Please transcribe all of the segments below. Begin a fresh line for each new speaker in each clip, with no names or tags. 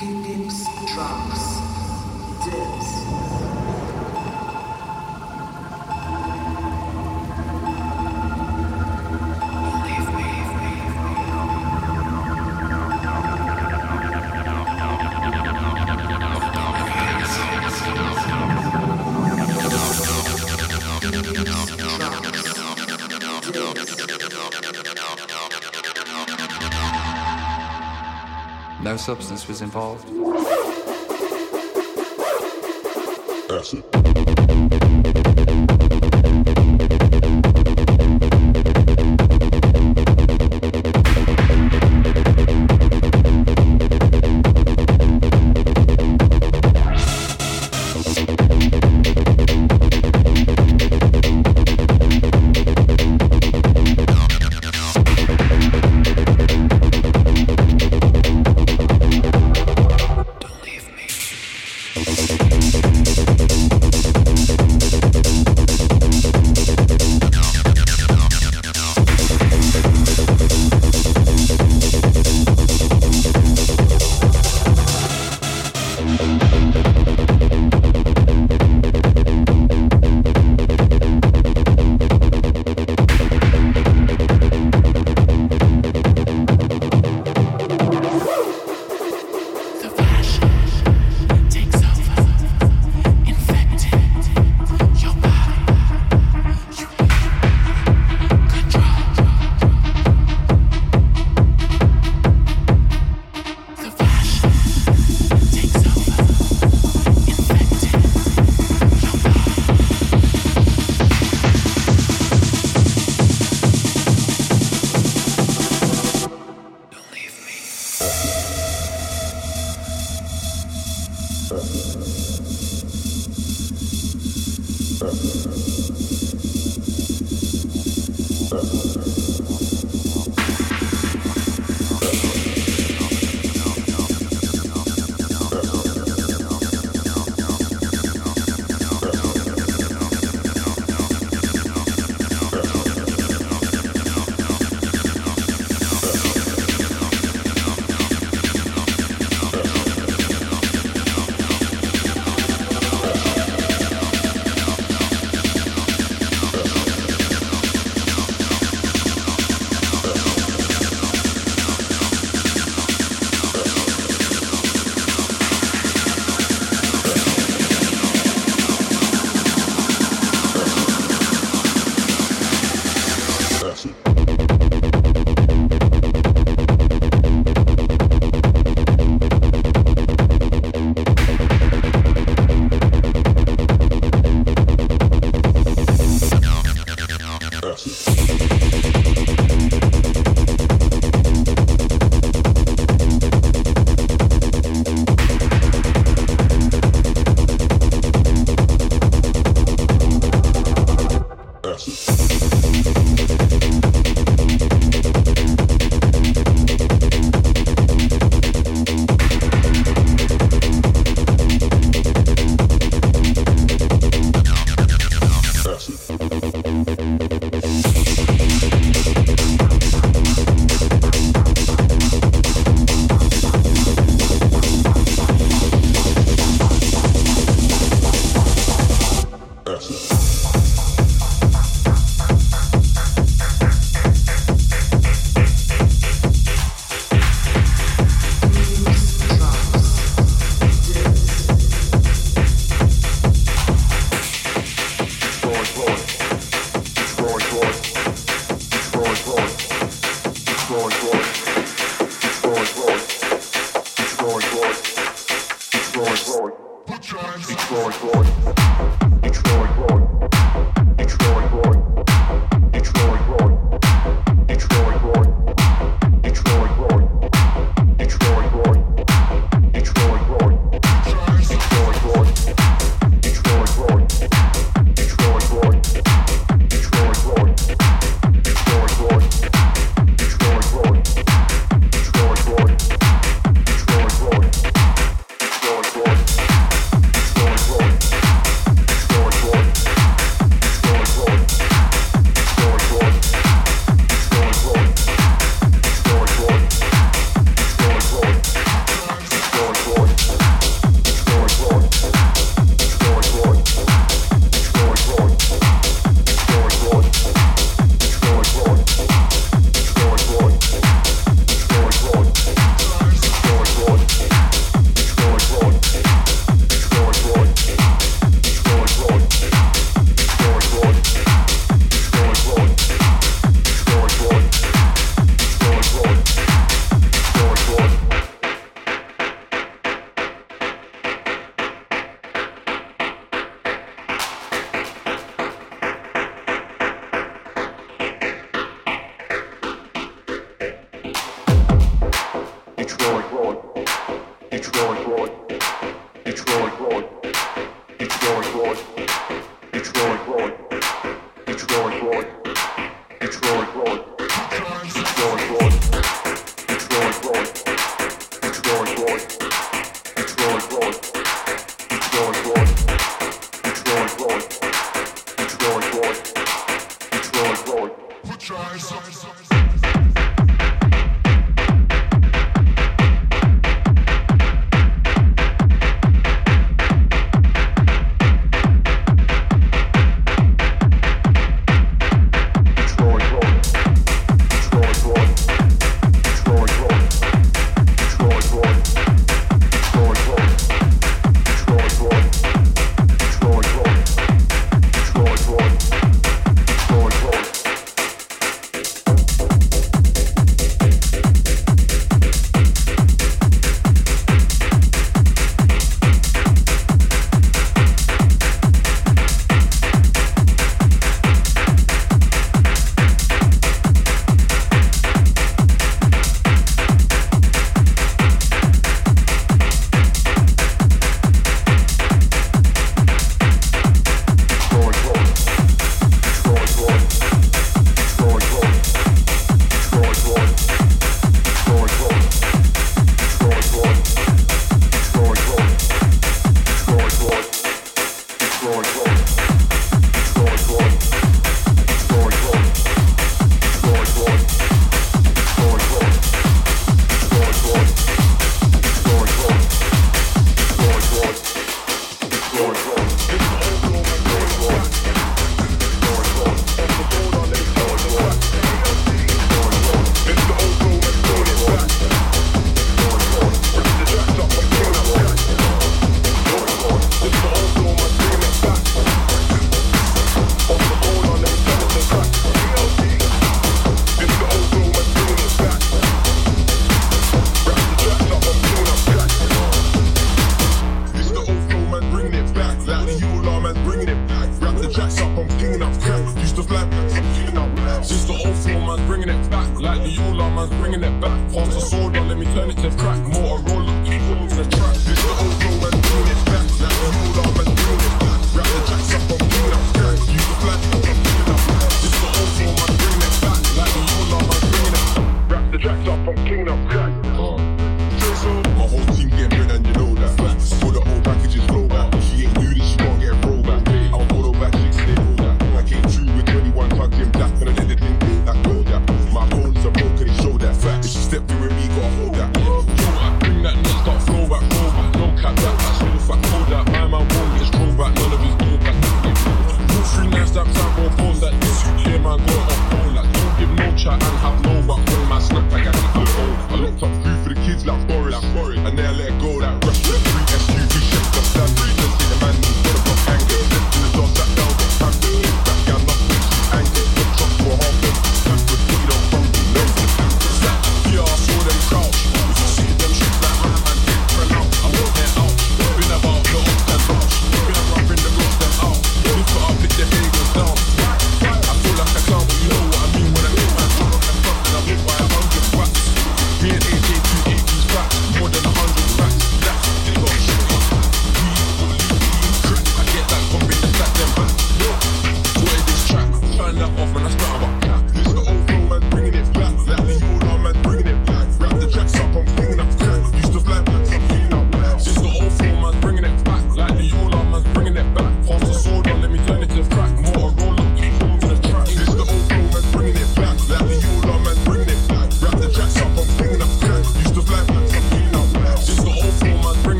Dips, drops, dips.
No substance was involved. Thank you.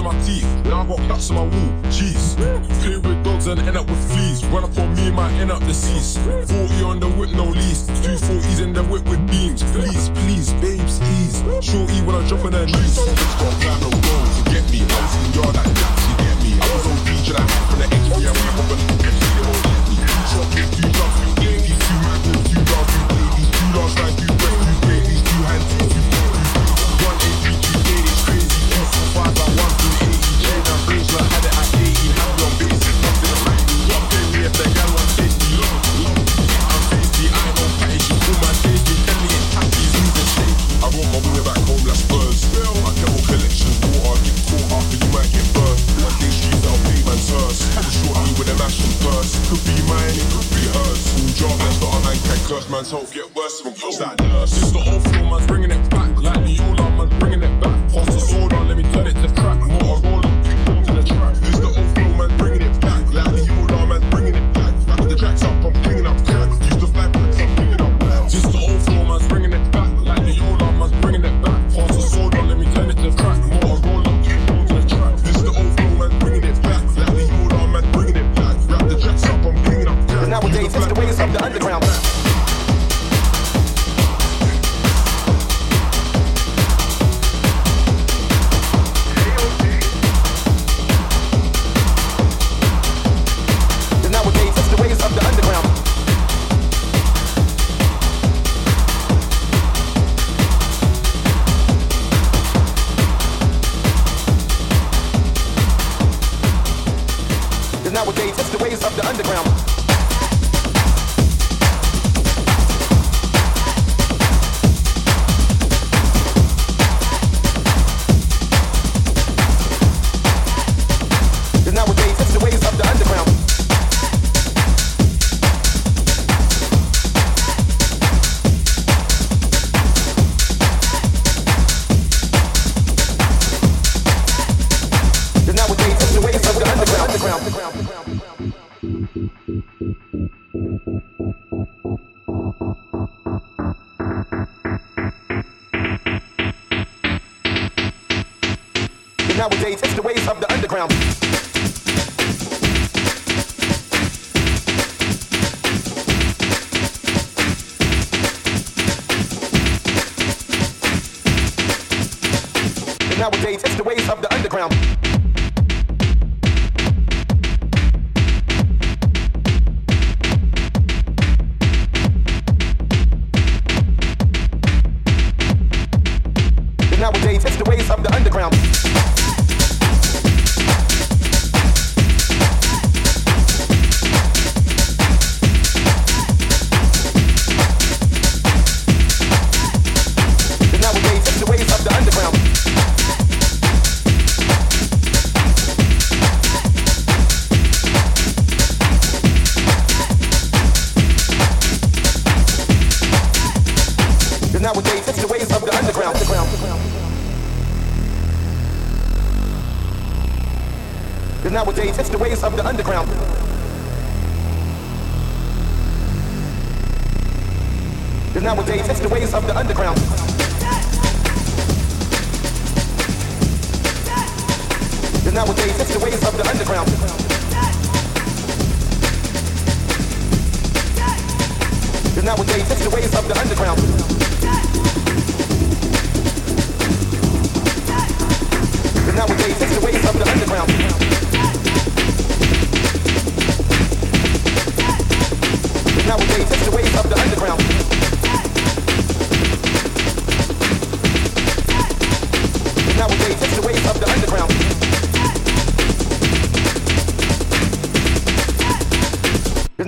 in my teeth. Now I got cuts in my wall. Jeez. Play with dogs and end up with fleas. Run up on me and might end up deceased. 40 on the whip, no lease. 240s in the whip with beams. Please, please, babes, ease. Shorty when I drop on her knees. Get me. In like get me. I the XP. Me. You you Search man's hope, get worse than That nurse. It's the old floor, man's bringing it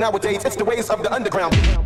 nowadays it's the ways of the underground.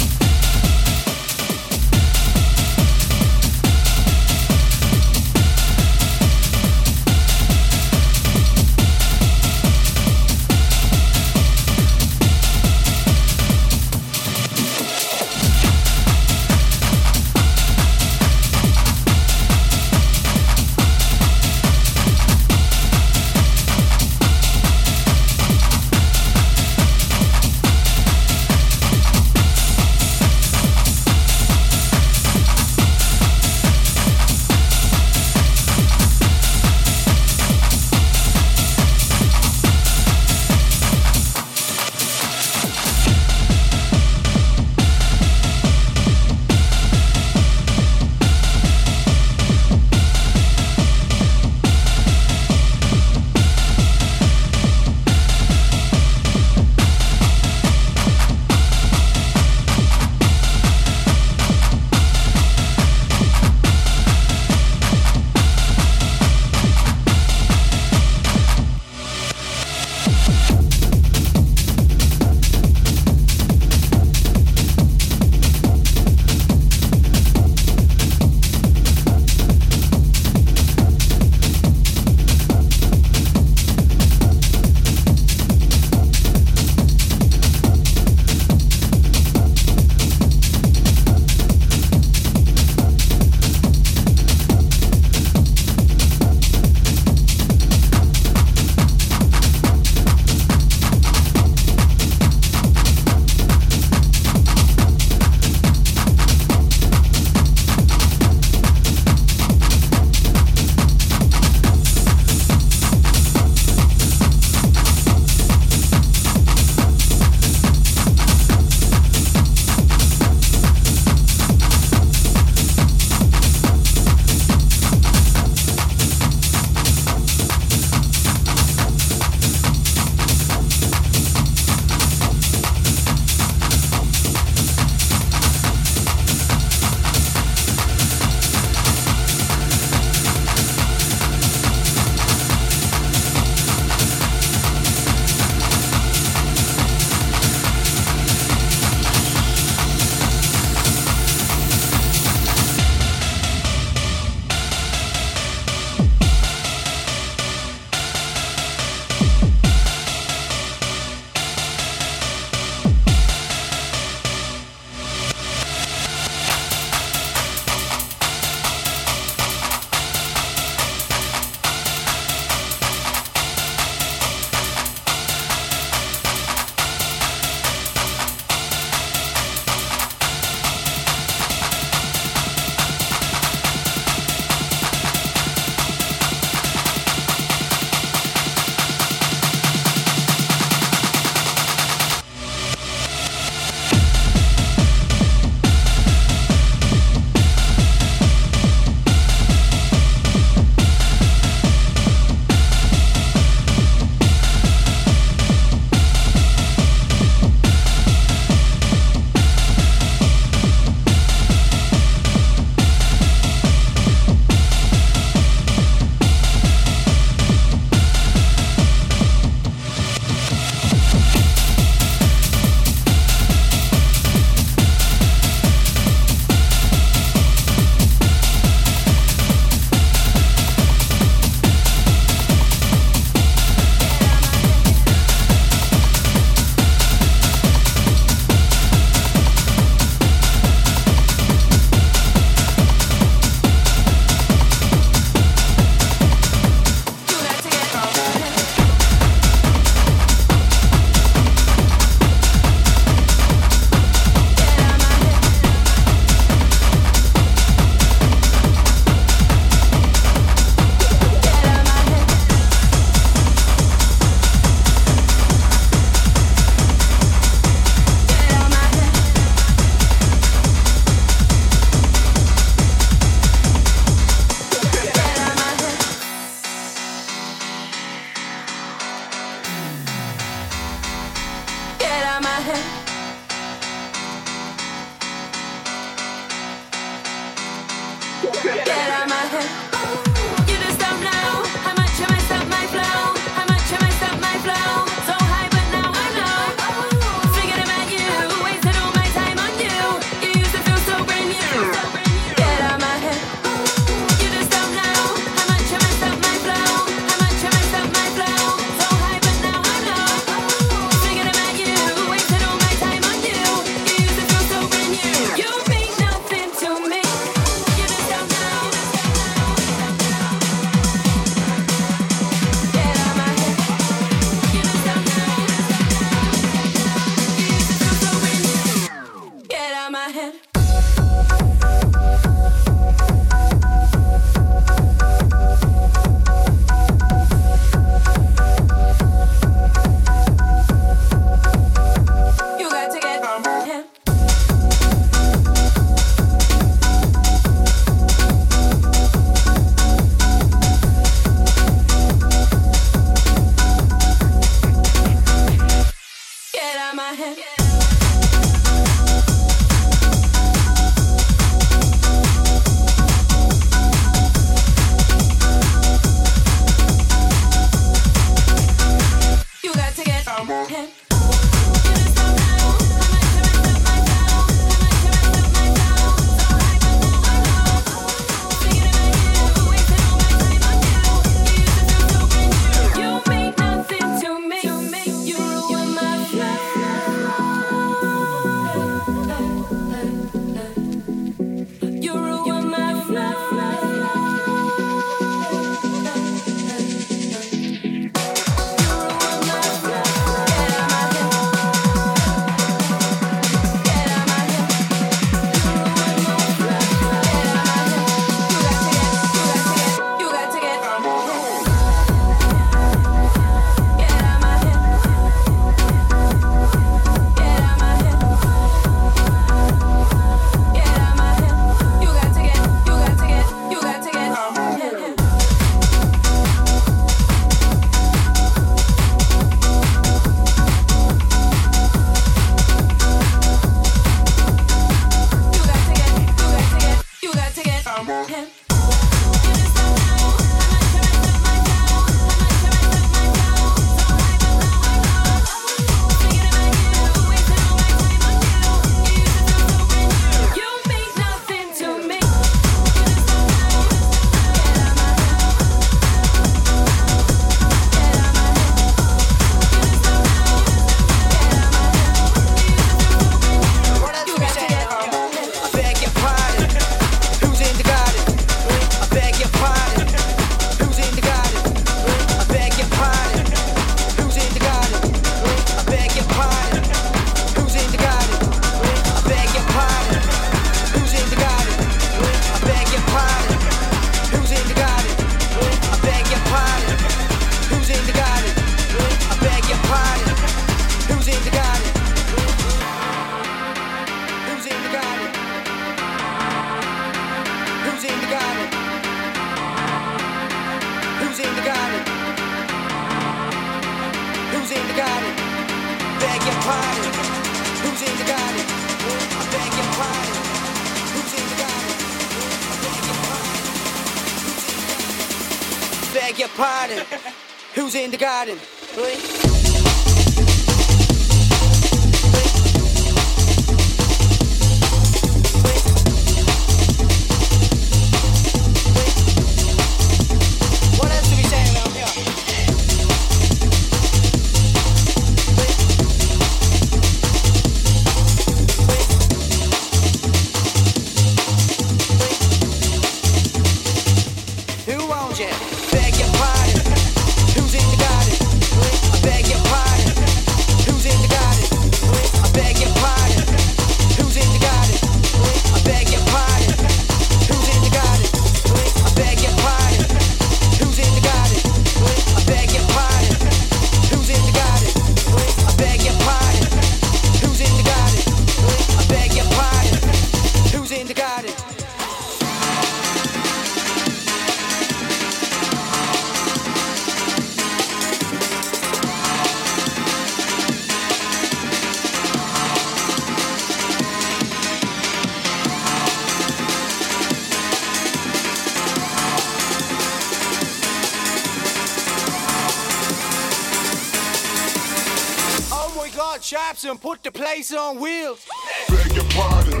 chops and put the place on wheels. Beg your pardon,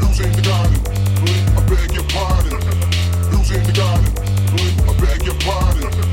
who's in the garden? I beg your pardon, who's in the garden? I beg your pardon.